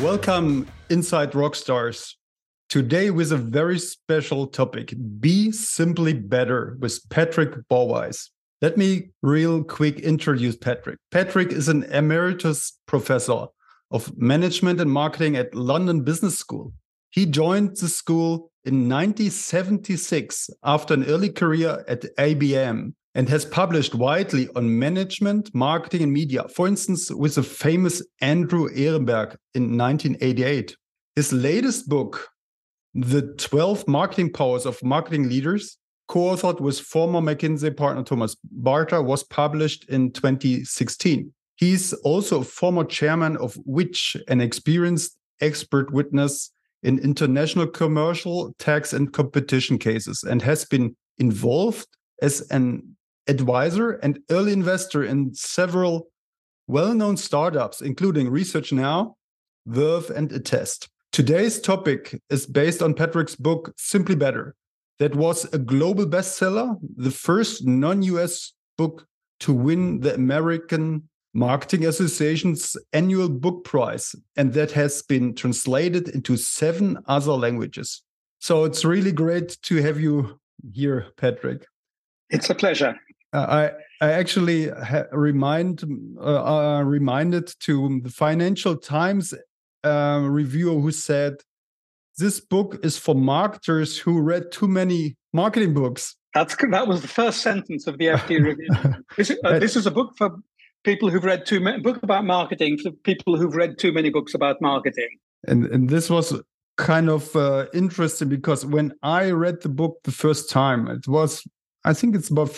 Welcome inside Rockstars. Today with a very special topic, Be Simply Better with Patrick Barwise. Let me real quick introduce Patrick. Patrick is an emeritus professor of management and marketing at London Business School. He joined the school in 1976 after an early career at IBM and has published widely on management, marketing, and media. For instance, with the famous Andrew Ehrenberg in 1988. His latest book, The 12 Marketing Powers of Marketing Leaders, co authored with former McKinsey partner Thomas Barta, was published in 2016. He's also a former chairman of Which, an experienced expert witness in international commercial, tax, and competition cases, and has been involved as an advisor and early investor in several well known startups, including Research Now, Verve, and Attest. Today's topic is based on Patrick's book, Simply Better, that was a global bestseller, the first non US book to win the American Marketing Association's annual book prize, and that has been translated into seven other languages. So it's really great to have you here, Patrick. It's a pleasure. I I actually remind uh, uh, reminded to the Financial Times uh, reviewer who said this book is for marketers who read too many marketing books. That's that was the first sentence of the FT review. this, is, uh, this is a book for people who've read too many book about marketing for people who've read too many books about marketing. And and this was kind of uh, interesting because when I read the book the first time, it was I think it's about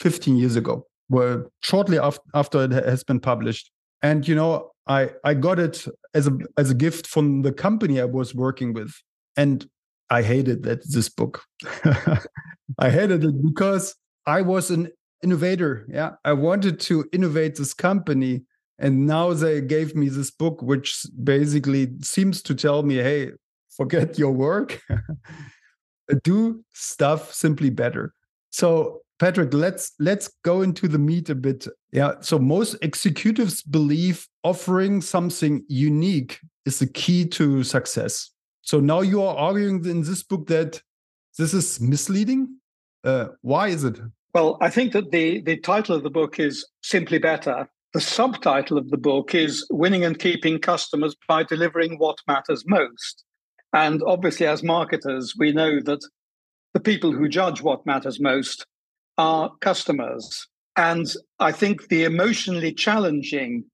15 years ago, well, shortly after, after it has been published. And you know, I I got it as a as a gift from the company I was working with, and I hated that this book. I hated it because I was an innovator. Yeah, I wanted to innovate this company, and now they gave me this book, which basically seems to tell me, "Hey, forget your work, do stuff simply better." So Patrick, let's let's go into the meat a bit. Yeah. So most executives believe offering something unique is the key to success. So now you are arguing in this book that this is misleading. Uh, why is it? Well, I think that the the title of the book is simply better. The subtitle of the book is Winning and Keeping Customers by Delivering What Matters Most. And obviously, as marketers, we know that the people who judge what matters most our customers. And I think the emotionally challenging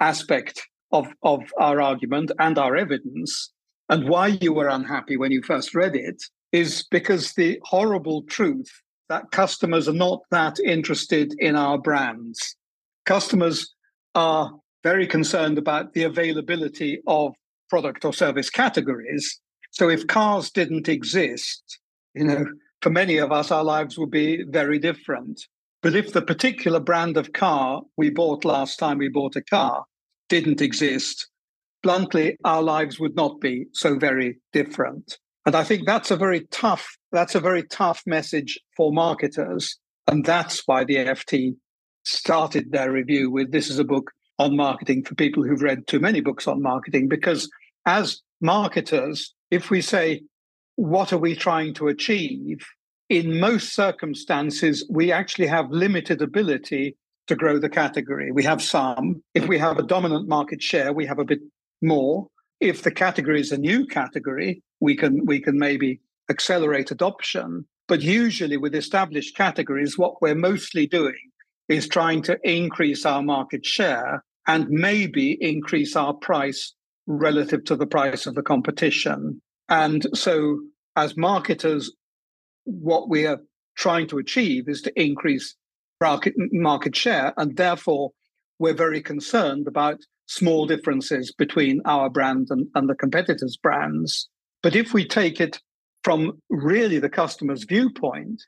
aspect of, of our argument and our evidence, and why you were unhappy when you first read it, is because the horrible truth that customers are not that interested in our brands. Customers are very concerned about the availability of product or service categories. So if cars didn't exist, you know, for many of us, our lives would be very different. But if the particular brand of car we bought last time we bought a car didn't exist, bluntly, our lives would not be so very different. And I think that's a very tough, that's a very tough message for marketers. And that's why the FT started their review with this is a book on marketing for people who've read too many books on marketing. Because as marketers, if we say what are we trying to achieve? In most circumstances, we actually have limited ability to grow the category. We have some. If we have a dominant market share, we have a bit more. If the category is a new category, we can we can maybe accelerate adoption. But usually with established categories, what we're mostly doing is trying to increase our market share and maybe increase our price relative to the price of the competition. And so, as marketers, what we are trying to achieve is to increase market, market share. And therefore, we're very concerned about small differences between our brand and, and the competitors' brands. But if we take it from really the customer's viewpoint,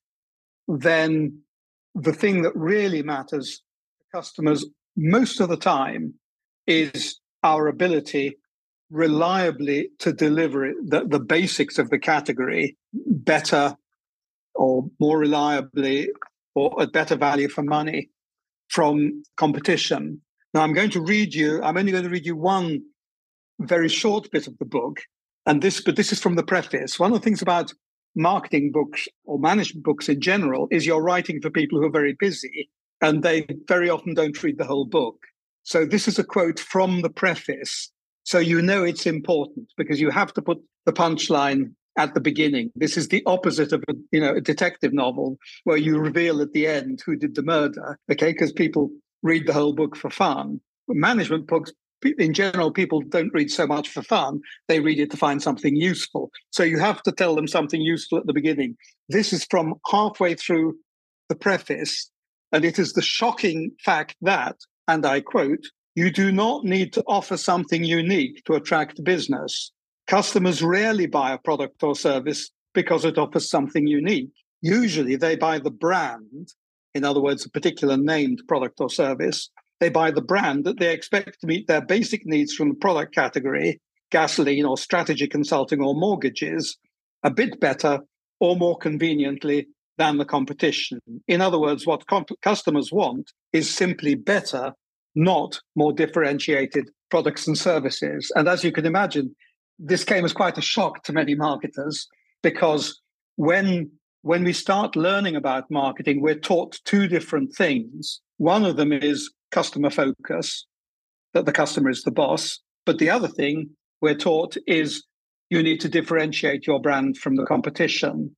then the thing that really matters to customers most of the time is our ability reliably to deliver the, the basics of the category better or more reliably or at better value for money from competition. Now, I'm going to read you, I'm only going to read you one very short bit of the book, and this, but this is from the preface. One of the things about marketing books or management books in general is you're writing for people who are very busy and they very often don't read the whole book. So this is a quote from the preface. So you know it's important because you have to put the punchline at the beginning. This is the opposite of a you know a detective novel where you reveal at the end who did the murder. Okay, because people read the whole book for fun. Management books, in general, people don't read so much for fun. They read it to find something useful. So you have to tell them something useful at the beginning. This is from halfway through the preface, and it is the shocking fact that, and I quote, you do not need to offer something unique to attract business. Customers rarely buy a product or service because it offers something unique. Usually they buy the brand, in other words, a particular named product or service. They buy the brand that they expect to meet their basic needs from the product category, gasoline or strategy consulting or mortgages, a bit better or more conveniently than the competition. In other words, what comp- customers want is simply better, not more differentiated products and services. And as you can imagine, this came as quite a shock to many marketers because when when we start learning about marketing, we're taught two different things. One of them is customer focus, that the customer is the boss. But the other thing we're taught is you need to differentiate your brand from the competition.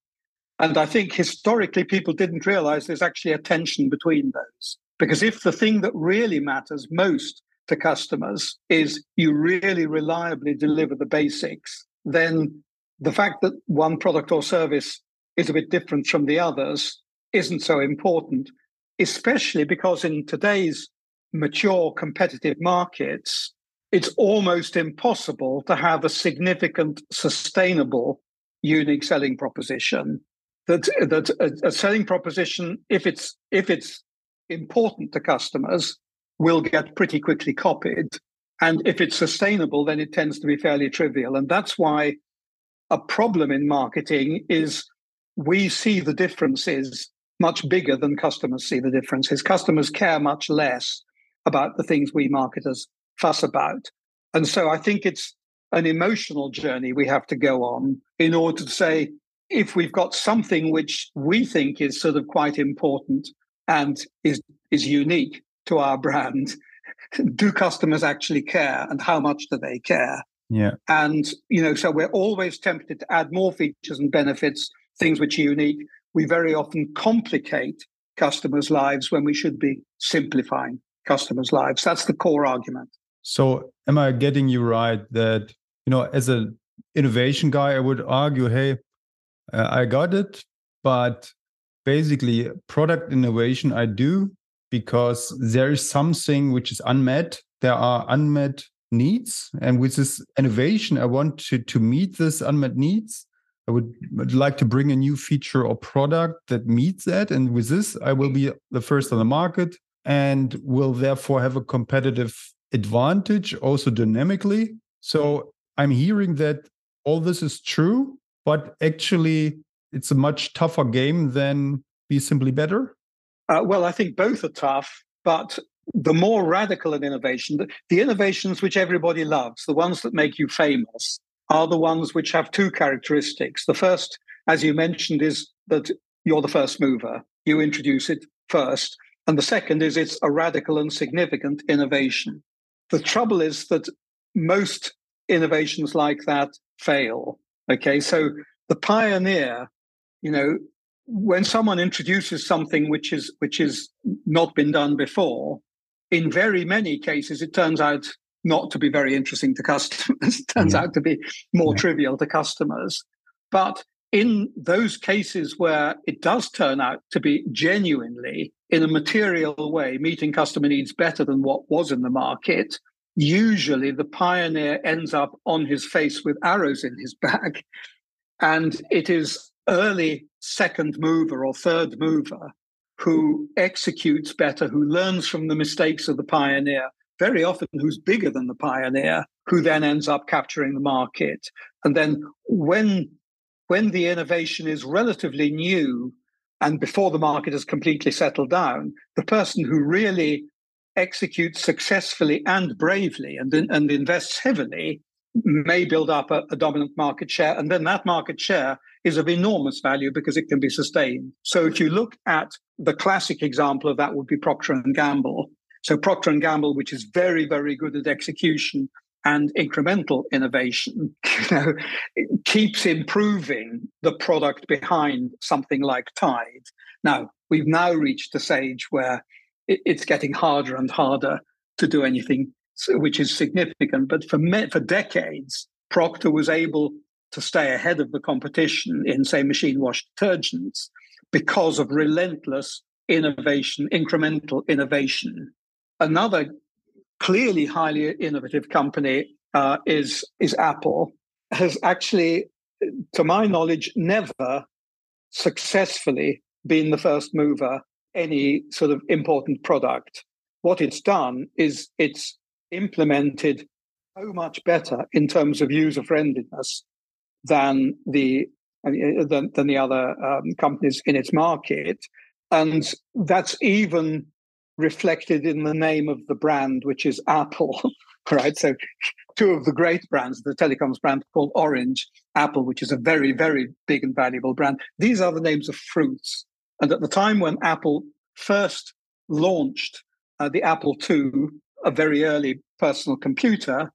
And I think historically, people didn't realize there's actually a tension between those. Because if the thing that really matters most to customers is you really reliably deliver the basics, then the fact that one product or service is a bit different from the others isn't so important, especially because in today's mature competitive markets, it's almost impossible to have a significant, sustainable, unique selling proposition. That, that a, a selling proposition, if it's if it's important to customers, will get pretty quickly copied. And if it's sustainable, then it tends to be fairly trivial. And that's why a problem in marketing is we see the differences much bigger than customers see the differences. Customers care much less about the things we marketers fuss about. And so I think it's an emotional journey we have to go on in order to say, if we've got something which we think is sort of quite important and is is unique, to our brand. Do customers actually care and how much do they care? Yeah. And you know so we're always tempted to add more features and benefits things which are unique. We very often complicate customers lives when we should be simplifying customers lives. That's the core argument. So am i getting you right that you know as an innovation guy i would argue hey uh, i got it but basically product innovation i do because there is something which is unmet. There are unmet needs. And with this innovation, I want to, to meet this unmet needs. I would, would like to bring a new feature or product that meets that. And with this, I will be the first on the market and will therefore have a competitive advantage also dynamically. So I'm hearing that all this is true, but actually it's a much tougher game than be simply better. Uh, well, I think both are tough, but the more radical an innovation, the, the innovations which everybody loves, the ones that make you famous, are the ones which have two characteristics. The first, as you mentioned, is that you're the first mover, you introduce it first. And the second is it's a radical and significant innovation. The trouble is that most innovations like that fail. Okay, so the pioneer, you know, when someone introduces something which is which has not been done before, in very many cases it turns out not to be very interesting to customers. it turns yeah. out to be more yeah. trivial to customers. But in those cases where it does turn out to be genuinely, in a material way, meeting customer needs better than what was in the market, usually the pioneer ends up on his face with arrows in his back. And it is early second mover or third mover who executes better, who learns from the mistakes of the pioneer, very often who's bigger than the pioneer, who then ends up capturing the market. And then when when the innovation is relatively new and before the market has completely settled down, the person who really executes successfully and bravely and, and invests heavily may build up a, a, dominant market share, and then that market share is of enormous value because it can be sustained. So if you look at the classic example of that would be Procter and Gamble. So Procter and Gamble, which is very, very good at execution and incremental innovation, you know, keeps improving the product behind something like Tide. Now we've now reached a stage where it's getting harder and harder to do anything which is significant. But for for decades, Procter was able to stay ahead of the competition in, say, machine wash detergents because of relentless innovation, incremental innovation. Another clearly highly innovative company uh, is is Apple. Has actually, to my knowledge, never successfully been the first mover any sort of important product. What it's done is it's implemented so much better in terms of user friendliness than the than, than the other um, companies in its market, and that's even reflected in the name of the brand, which is Apple. right, so two of the great brands, the telecoms brand called Orange, Apple, which is a very very big and valuable brand. These are the names of fruits, and at the time when Apple first launched uh, the Apple II a very early personal computer,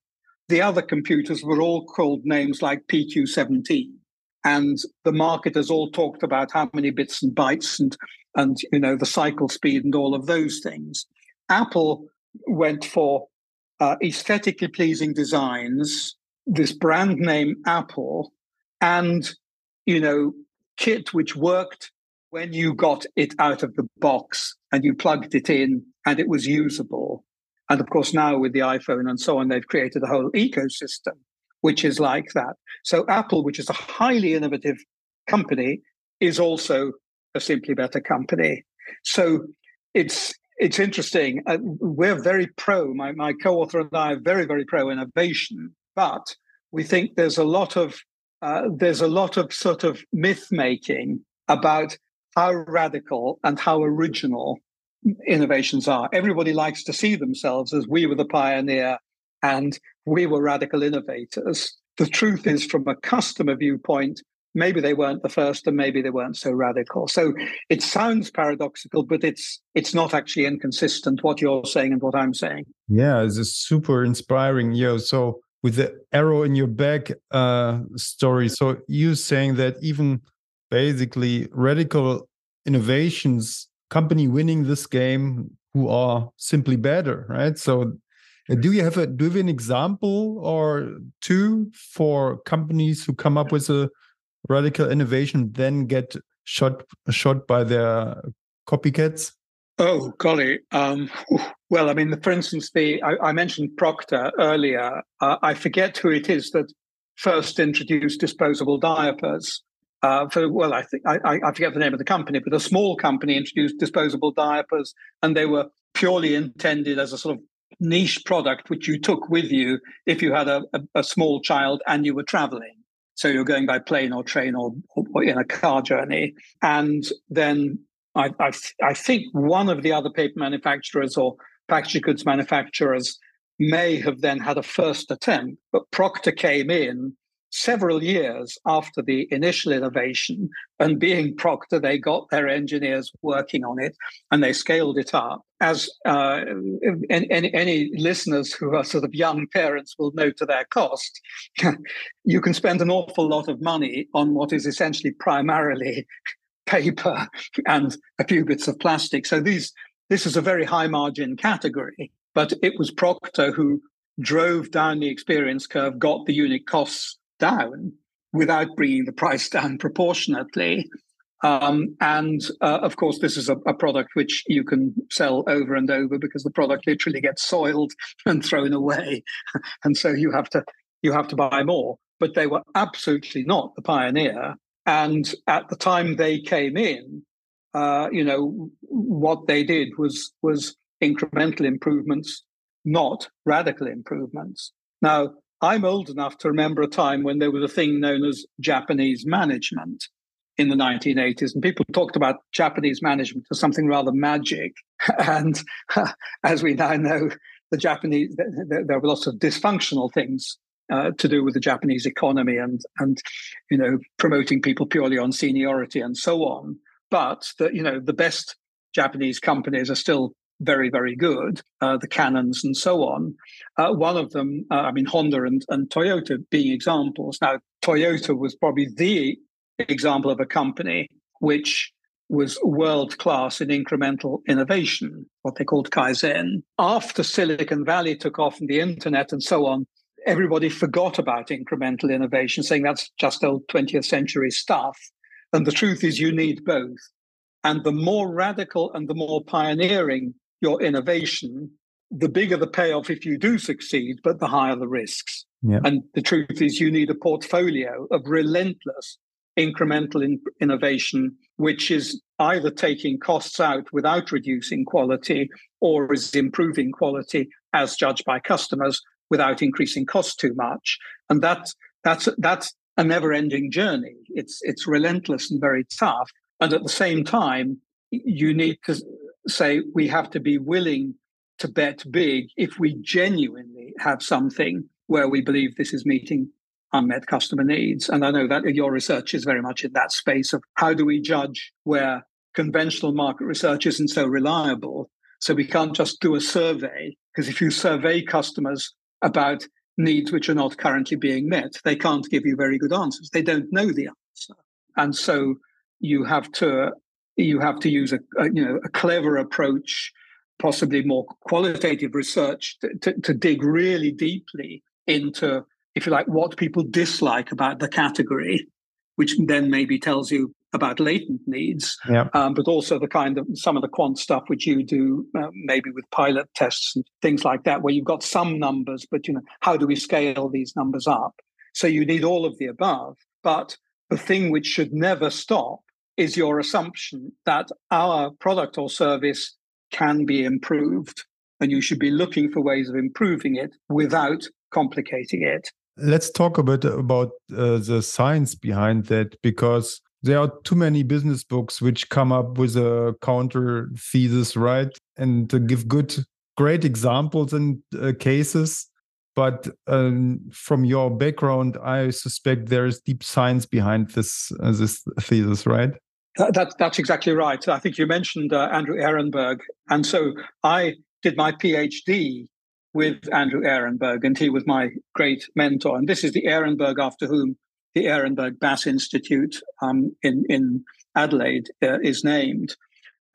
the other computers were all called names like PQ17. And the marketers all talked about how many bits and bytes and, and you know the cycle speed and all of those things. Apple went for uh, aesthetically pleasing designs, this brand name Apple, and you know kit which worked when you got it out of the box and you plugged it in and it was usable. And of course, now with the iPhone and so on, they've created a whole ecosystem which is like that. So Apple, which is a highly innovative company, is also a simply better company. So it's it's interesting. Uh, we're very pro. My my co-author and I are very very pro innovation, but we think there's a lot of uh, there's a lot of sort of myth making about how radical and how original innovations are. Everybody likes to see themselves as we were the pioneer and we were radical innovators. The truth is, from a customer viewpoint, maybe they weren't the first and maybe they weren't so radical. So it sounds paradoxical, but it's it's not actually inconsistent what you're saying and what I'm saying. Yeah, it's a super inspiring. Yo, so with the arrow in your back uh, story, so you saying that even basically radical innovations company winning this game who are simply better, right? So uh, do you have a do you have an example or two for companies who come up with a radical innovation then get shot shot by their copycats? Oh, golly. Um, well, I mean, for instance, the I, I mentioned Procter earlier. Uh, I forget who it is that first introduced disposable diapers uh, for well, I think I, I forget the name of the company, but a small company introduced disposable diapers, and they were purely intended as a sort of niche product which you took with you if you had a, a, a small child and you were traveling. So you're going by plane or train or, or in a car journey, and then I, I, I think one of the other paper manufacturers or packaging goods manufacturers may have then had a first attempt, but Procter came in several years after the initial innovation. And being Procter, they got their engineers working on it and they scaled it up. As uh, any, any listeners who are sort of young parents will know to their cost, you can spend an awful lot of money on what is essentially primarily paper and a few bits of plastic. So these this is a very high margin category, but it was Procter who drove down the experience curve, got the unit costs down without bringing the price down proportionately. Um, and uh, of course, this is a, a, product which you can sell over and over because the product literally gets soiled and thrown away, and so you have to you have to buy more. But they were absolutely not the pioneer. And at the time they came in, uh, you know, what they did was was incremental improvements, not radical improvements. Now, I'm old enough to remember a time when there was a thing known as Japanese management in the 1980s, and people talked about Japanese management as something rather magic. And as we now know, the Japanese there, were lots of dysfunctional things uh, to do with the Japanese economy and and you know promoting people purely on seniority and so on. But you know the best Japanese companies are still very very good, uh, the Canons and so on. Uh, one of them, uh, I mean Honda and, and Toyota being examples. Now Toyota was probably the example of a company which was world class in incremental innovation, what they called Kaizen. After Silicon Valley took off and the internet and so on, everybody forgot about incremental innovation, saying that's just old 20th century stuff. And the truth is, you need both. And the more radical and the more pioneering your innovation, the bigger the payoff if you do succeed, but the higher the risks. Yeah. And the truth is, you need a portfolio of relentless incremental in- innovation, which is either taking costs out without reducing quality or is improving quality as judged by customers without increasing costs too much. And that, that's, that's a never ending journey. It's, it's relentless and very tough. And at the same time, you need to say we have to be willing to bet big if we genuinely have something where we believe this is meeting unmet customer needs. And I know that your research is very much in that space of how do we judge where conventional market research isn't so reliable. So we can't just do a survey, because if you survey customers about needs which are not currently being met, they can't give you very good answers. They don't know the answer. And so you have to you have to use a, a you know a clever approach, possibly more qualitative research to, to, to dig really deeply into if you like, what people dislike about the category, which then maybe tells you about latent needs, yeah. um, but also the kind of some of the quant stuff which you do, uh, maybe with pilot tests and things like that, where you've got some numbers, but you know, how do we scale these numbers up? So you need all of the above. But the thing which should never stop is your assumption that our product or service can be improved, and you should be looking for ways of improving it without complicating it. Let's talk a bit about uh, the science behind that because there are too many business books which come up with a counter thesis, right? And give good, great examples and uh, cases. But um, from your background, I suspect there is deep science behind this uh, this thesis, right? That, that's exactly right. I think you mentioned uh, Andrew Ehrenberg, and so I did my PhD with Andrew Ehrenberg, and he was my great mentor. And this is the Ehrenberg after whom the Ehrenberg Bass Institute um, in, in Adelaide uh, is named.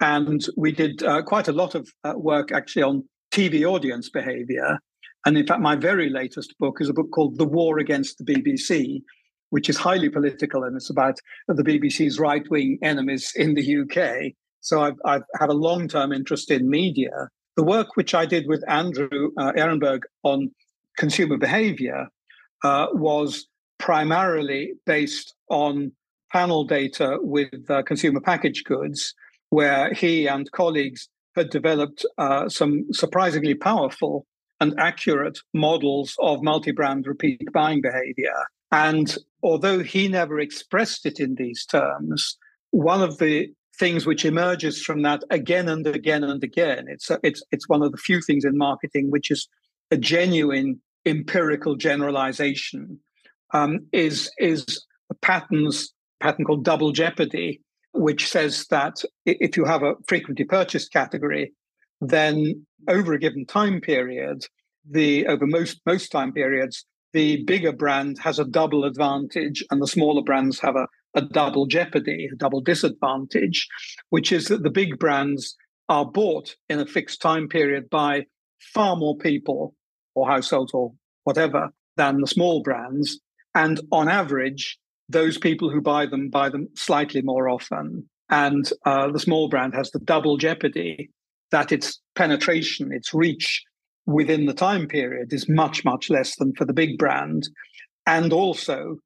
And we did uh, quite a lot of uh, work actually on TV audience behavior. And in fact, my very latest book is a book called The War Against the BBC, which is highly political and it's about the BBC's right wing enemies in the UK. So I've, I've had a long term interest in media the work which I did with Andrew uh, Ehrenberg on consumer behavior uh, was primarily based on panel data with uh, consumer packaged goods, where he and colleagues had developed uh, some surprisingly powerful and accurate models of multi brand repeat buying behavior. And although he never expressed it in these terms, one of the things which emerges from that again and again and again. It's a, it's it's one of the few things in marketing which is a genuine empirical generalization. Um, is is a patterns pattern called double jeopardy, which says that if you have a frequently purchased category, then over a given time period, the over most most time periods, the bigger brand has a double advantage, and the smaller brands have a a double jeopardy, a double disadvantage, which is that the big brands are bought in a fixed time period by far more people or households or whatever than the small brands. And on average, those people who buy them buy them slightly more often. And uh, the small brand has the double jeopardy that its penetration, its reach within the time period is much, much less than for the big brand. And also,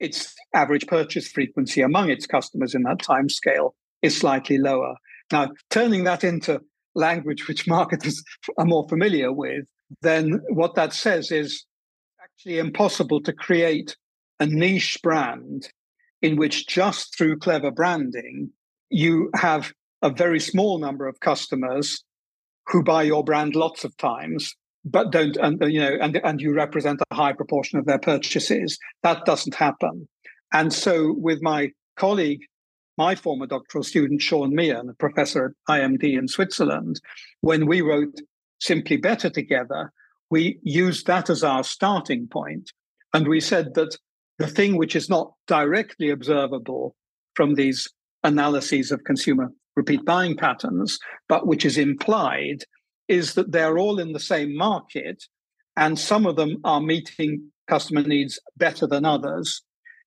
its average purchase frequency among its customers in that time scale is slightly lower. Now, turning that into language which marketers are more familiar with, then what that says is actually impossible to create a niche brand in which just through clever branding, you have a very small number of customers who buy your brand lots of times but don't and you know and and you represent a high proportion of their purchases. That doesn't happen. And so with my colleague, my former doctoral student Sean Meehan, a professor at IMD in Switzerland, when we wrote Simply Better together, we used that as our starting point, and we said that the thing which is not directly observable from these analyses of consumer repeat buying patterns, but which is implied, is that they're all in the same market and some of them are meeting customer needs better than others.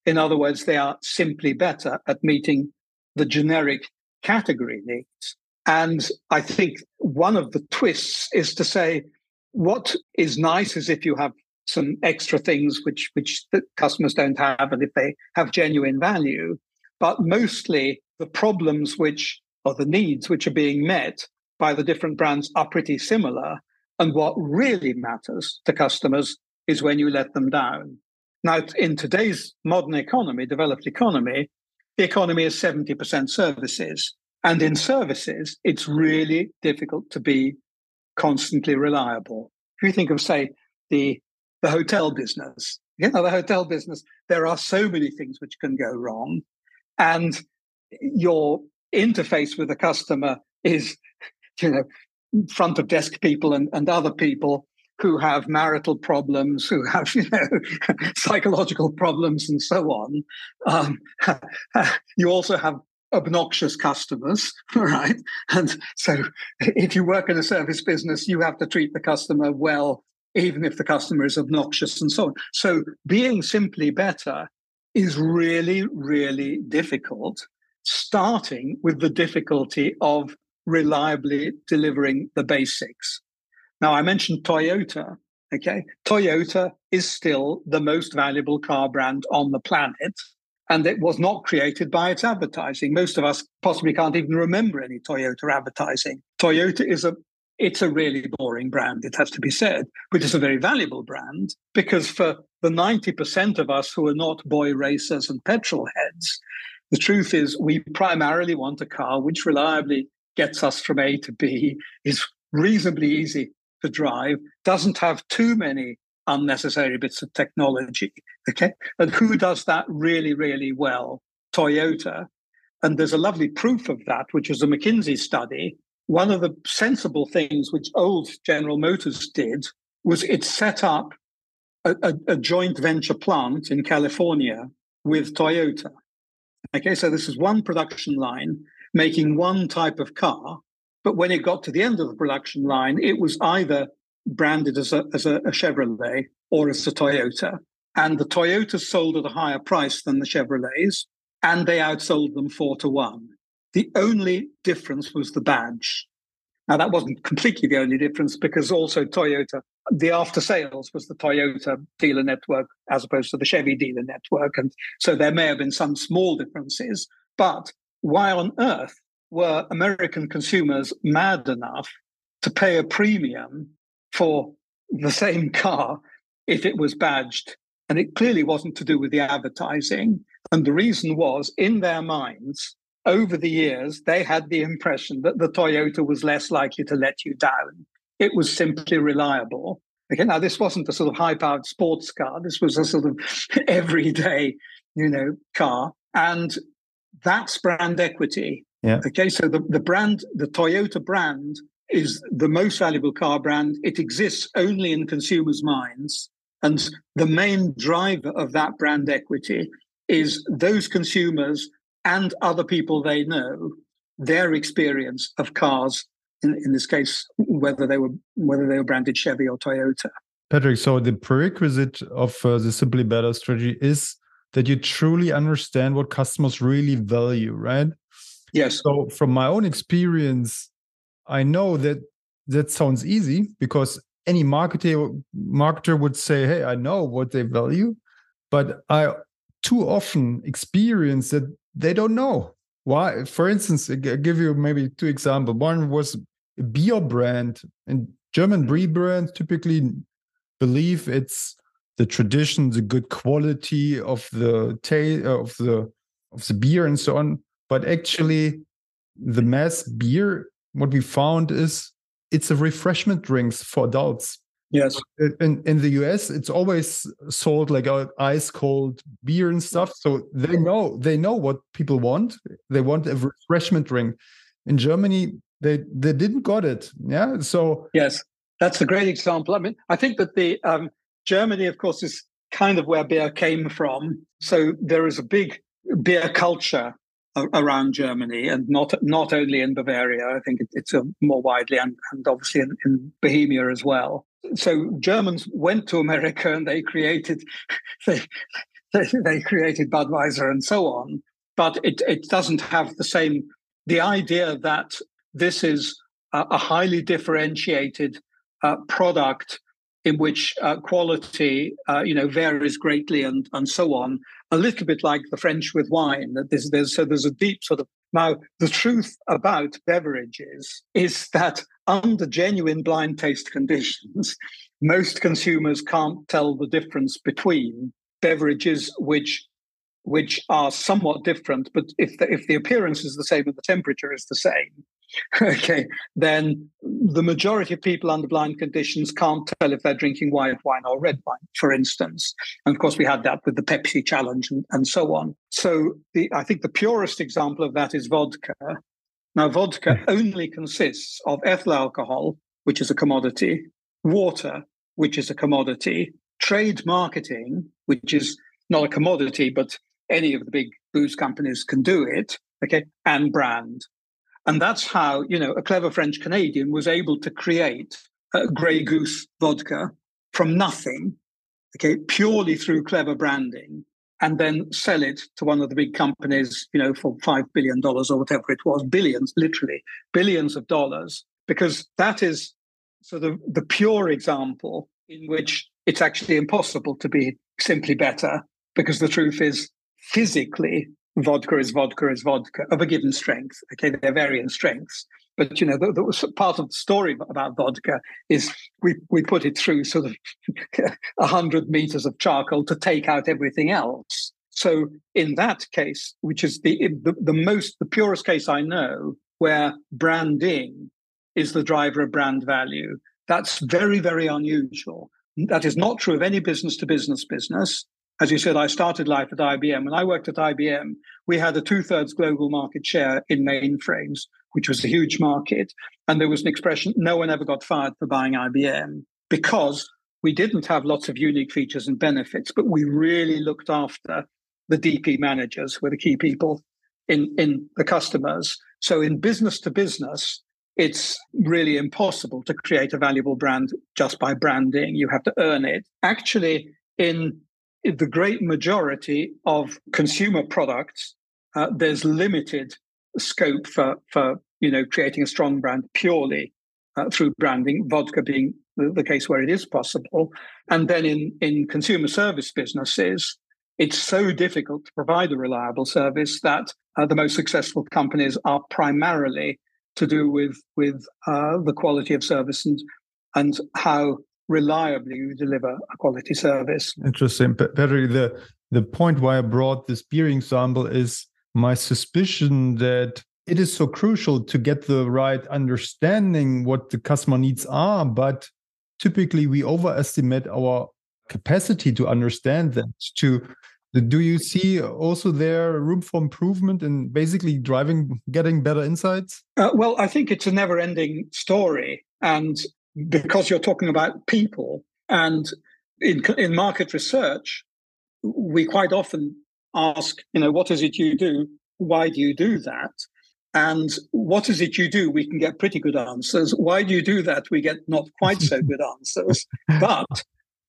In other words, they are simply better at meeting the generic category needs. And I think one of the twists is to say what is nice is if you have some extra things which which the customers don't have and if they have genuine value but mostly the problems which or the needs which are being met by the different brands are pretty similar and what really matters to customers is when you let them down now in today's modern economy developed economy the economy is 70% services and in services it's really difficult to be constantly reliable if you think of say the the hotel business. You know, the hotel business, there are so many things which can go wrong. And your interface with the customer is, you know, front of desk people and, and other people who have marital problems, who have, you know, psychological problems and so on. Um, you also have obnoxious customers, right? And so if you work in a service business, you have to treat the customer well even if the customer is obnoxious and so on. So being simply better is really, really difficult, starting with the difficulty of reliably delivering the basics. Now, I mentioned Toyota. Okay. Toyota is still the most valuable car brand on the planet. And it was not created by its advertising. Most of us possibly can't even remember any Toyota advertising. Toyota is a it's a really boring brand, it has to be said, but it's a very valuable brand because for the 90% of us who are not boy racers and petrol heads, the truth is we primarily want a car which reliably gets us from A to B, is reasonably easy to drive, doesn't have too many unnecessary bits of technology. Okay. And who does that really, really well? Toyota. And there's a lovely proof of that, which was a McKinsey study one of the sensible things which old General Motors did was it set up a, a, a, joint venture plant in California with Toyota. Okay, so this is one production line making one type of car, but when it got to the end of the production line, it was either branded as a, as a, a Chevrolet or as a Toyota. And the Toyotas sold at a higher price than the Chevrolets, and they outsold them four to one. The only difference was the badge. Now, that wasn't completely the only difference because also Toyota, the after sales was the Toyota dealer network as opposed to the Chevy dealer network. And so there may have been some small differences. But why on earth were American consumers mad enough to pay a premium for the same car if it was badged? And it clearly wasn't to do with the advertising. And the reason was in their minds, over the years, they had the impression that the Toyota was less likely to let you down. It was simply reliable. Okay, now this wasn't a sort of high-powered sports car. This was a sort of everyday, you know, car, and that's brand equity. Yeah. Okay, so the, the brand, the Toyota brand, is the most valuable car brand. It exists only in consumers' minds, and the main driver of that brand equity is those consumers and other people they know their experience of cars in, in this case whether they were whether they were branded chevy or toyota. Patrick so the prerequisite of uh, the simply better strategy is that you truly understand what customers really value right? Yes. So from my own experience i know that that sounds easy because any marketer marketer would say hey i know what they value but i too often experience that they don't know why. For instance, I'll give you maybe two examples. One was a beer brand, and German mm-hmm. beer brands typically believe it's the tradition, the good quality of the taste of the of the beer and so on. But actually, the mass beer, what we found is it's a refreshment drinks for adults. Yes. In in the US, it's always sold like a ice cold beer and stuff. So they know they know what people want. They want a refreshment drink. In Germany, they they didn't got it. Yeah. So yes, that's a great example. I mean, I think that the um, Germany, of course, is kind of where beer came from. So there is a big beer culture around Germany, and not not only in Bavaria. I think it's a more widely and, and obviously in, in, Bohemia as well. So Germans went to America and they created they, they, created Budweiser and so on. But it it doesn't have the same the idea that this is a, a highly differentiated uh, product in which uh, quality, uh, you know, varies greatly and and so on. A little bit like the French with wine. That there's, there's so there's a deep sort of now the truth about beverages is that under genuine blind taste conditions, most consumers can't tell the difference between beverages which which are somewhat different, but if the, if the appearance is the same and the temperature is the same, okay, then the majority of people under blind conditions can't tell if they're drinking white wine or red wine, for instance. And of course, we had that with the Pepsi challenge and, and so on. So the, I think the purest example of that is vodka. Now, vodka hmm. only consists of ethyl alcohol, which is a commodity, water, which is a commodity, trade marketing, which is not a commodity, but any of the big booze companies can do it, okay, and brand. And that's how, you know, a clever French Canadian was able to create a Grey Goose vodka from nothing, okay, purely through clever branding, and then sell it to one of the big companies, you know, for $5 billion or whatever it was, billions, literally, billions of dollars, because that is sort of the pure example in which it's actually impossible to be simply better, because the truth is physically vodka is vodka is vodka of a given strength. Okay, they're varying strengths. But you know, the, the, part of the story about vodka is we we put it through sort of hundred meters of charcoal to take out everything else. So in that case, which is the, the the most the purest case I know, where branding is the driver of brand value, that's very very unusual. That is not true of any business to business business as you said, I started life at IBM. When I worked at IBM, we had a two thirds global market share in mainframes, which was a huge market. And there was an expression no one ever got fired for buying IBM because we didn't have lots of unique features and benefits, but we really looked after the DP managers, who were the key people in, in the customers. So in business to business, it's really impossible to create a valuable brand just by branding. You have to earn it. Actually, in the great majority of consumer products, uh, there's limited scope for, for you know creating a strong brand purely uh, through branding. Vodka being the, the, case where it is possible, and then in in consumer service businesses, it's so difficult to provide a reliable service that uh, the most successful companies are primarily to do with with uh, the quality of service and and how reliably you deliver a quality service. Interesting. Patrick, the, the point why I brought this beer example is my suspicion that it is so crucial to get the right understanding what the customer needs are, but typically we overestimate our capacity to understand that to do you see also there room for improvement in basically driving getting better insights uh, well i think it's a never ending story and because you're talking about people. And in, in market research, we quite often ask, you know, what is it you do? Why do you do that? And what is it you do? We can get pretty good answers. Why do you do that? We get not quite so good answers. But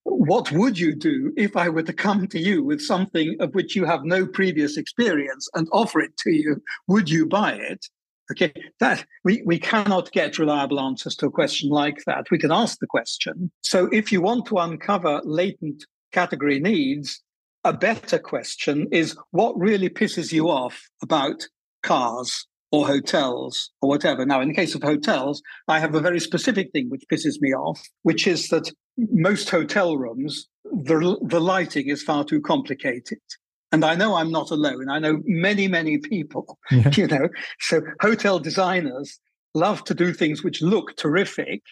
what would you do if I were to come to you with something of which you have no previous experience and offer it to you? Would you buy it? Okay, that we, we cannot get reliable answers to a question like that. We can ask the question. So if you want to uncover latent category needs, a better question is what really pisses you off about cars or hotels or whatever. Now, in the case of hotels, I have a very specific thing which pisses me off, which is that most hotel rooms, the, the lighting is far too complicated. And I know I'm not alone. I know many, many people, yeah. you know. So hotel designers love to do things which look terrific,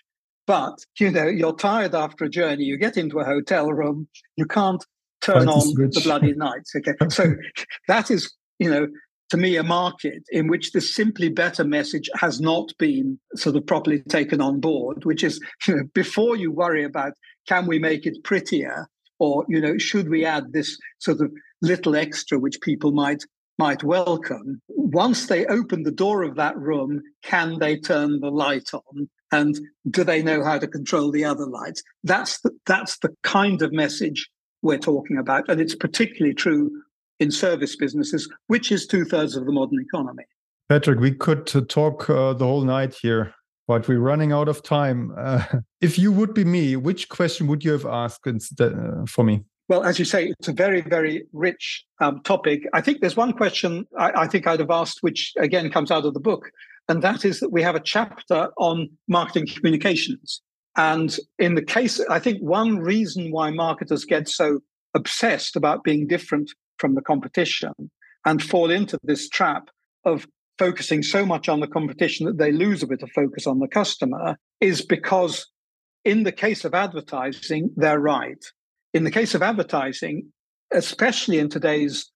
But you know, you're tired after a journey. You get into a hotel room. You can't turn on the bloody lights. Okay, so that is you know to me a market in which the simply better message has not been sort of properly taken on board. Which is you know, before you worry about can we make it prettier or you know should we add this sort of little extra which people might might welcome? Once they open the door of that room can they turn the light on? And do they know how to control the other lights? That's the, that's the kind of message we're talking about. And it's particularly true in service businesses which is two-thirds of the modern economy. Patrick we could uh, talk uh, the whole night here but we're running out of time uh, if you would be me which question would you have asked instead, uh, for me well, as you say, it's a very, very rich um, topic. I think there's one question I, I, think I'd have asked, which again comes out of the book, and that is that we have a chapter on marketing communications. And in the case, I think one reason why marketers get so obsessed about being different from the competition and fall into this trap of focusing so much on the competition that they lose a bit of focus on the customer is because in the case of advertising, they're right. In the case of advertising, especially in today's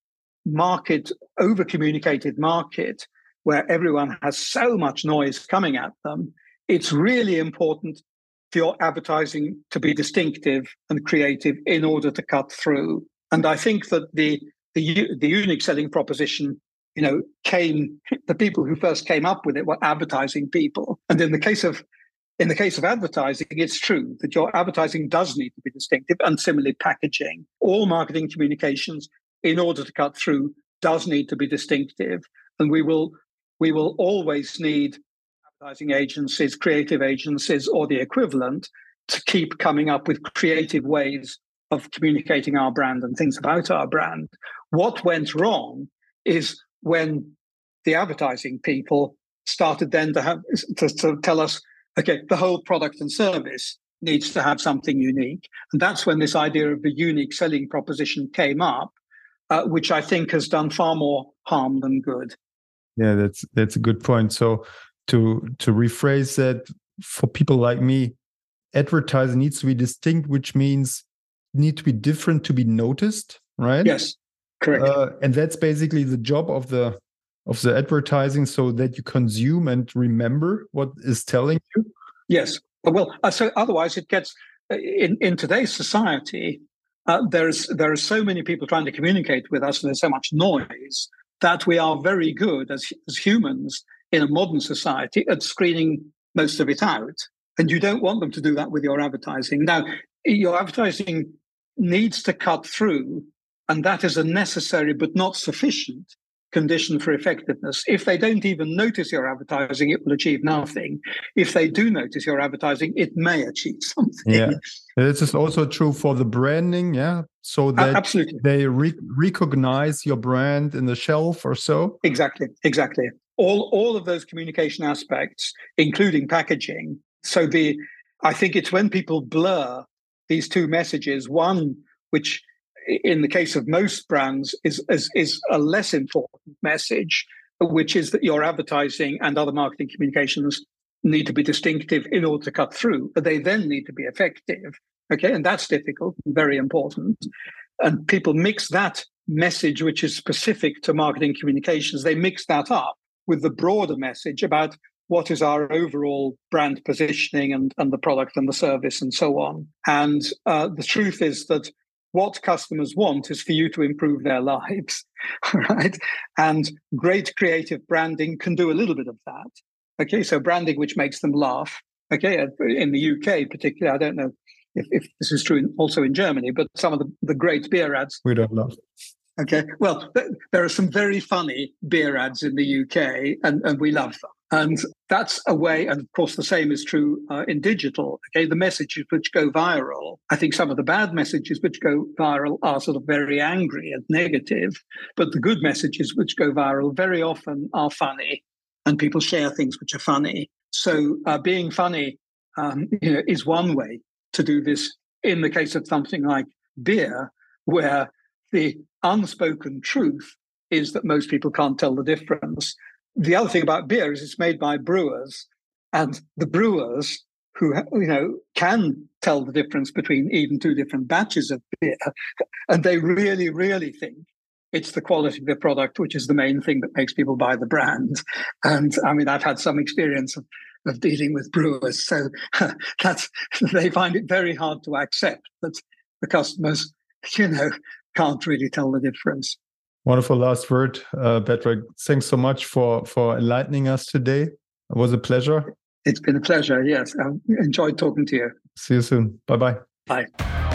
market, over communicated market, where everyone has so much noise coming at them, it's really important for your advertising to be distinctive and creative in order to cut through. And I think that the the, the unique selling proposition, you know, came the people who first came up with it were advertising people. And in the case of in the case of advertising, it's true that your advertising does need to be distinctive and similarly packaging. All marketing communications, in order to cut through, does need to be distinctive. And we will we will always need advertising agencies, creative agencies, or the equivalent to keep coming up with creative ways of communicating our brand and things about our brand. What went wrong is when the advertising people started then to have to, to tell us, okay, the whole product and service needs to have something unique, and that's when this idea of the unique selling proposition came up, uh, which I think has done far more harm than good. Yeah, that's that's a good point. So to to rephrase that for people like me, advertising needs to be distinct, which means need to be different to be noticed, right? Yes, correct. Uh, and that's basically the job of the of the advertising, so that you consume and remember what is telling you. Yes. Well, uh, so otherwise it gets uh, in in today's society. Uh, there's there are so many people trying to communicate with us, and there's so much noise that we are very good as, as humans in a modern society at screening most of it out. And you don't want them to do that with your advertising. Now, your advertising needs to cut through, and that is a necessary but not sufficient condition for effectiveness. If they don't even notice your advertising, it will achieve nothing. If they do notice your advertising, it may achieve something. Yeah. This is also true for the branding, yeah. So that Absolutely. they re- recognize your brand in the shelf or so. Exactly, exactly. All all of those communication aspects, including packaging. So the I think it's when people blur these two messages, one which in the case of most brands, is, is, is a less important message, which is that your advertising and other marketing communications need to be distinctive in order to cut through, but they then need to be effective. Okay, and that's difficult, very important. And people mix that message, which is specific to marketing communications, they mix that up with the broader message about what is our overall brand positioning and, and the product and the service and so on. And uh, the truth is that what customers want is for you to improve their lives, right? And great creative branding can do a little bit of that. Okay, so branding which makes them laugh. Okay, in the UK particularly, I don't know if, if this is true in, also in Germany, but some of the, the great beer ads. We don't laugh. Okay, well, th- there are some very funny beer ads in the UK, and, and we love them. And that's a way, and of course, the same is true uh, in digital. Okay, the messages which go viral, I think some of the bad messages which go viral are sort of very angry and negative, but the good messages which go viral very often are funny, and people share things which are funny. So, uh, being funny, um, you know, is one way to do this. In the case of something like beer, where the unspoken truth is that most people can't tell the difference the other thing about beer is it's made by brewers, and the brewers who you know can tell the difference between even two different batches of beer, and they really, really think it's the quality of the product which is the main thing that makes people buy the brand. And I mean, I've had some experience of, of dealing with brewers, so that's they find it very hard to accept that the customers, you know, can't really tell the difference. Wonderful last word, uh, Patrick. Thanks so much for for enlightening us today. It was a pleasure. It's been a pleasure. Yes, I enjoyed talking to you. See you soon. Bye-bye. Bye.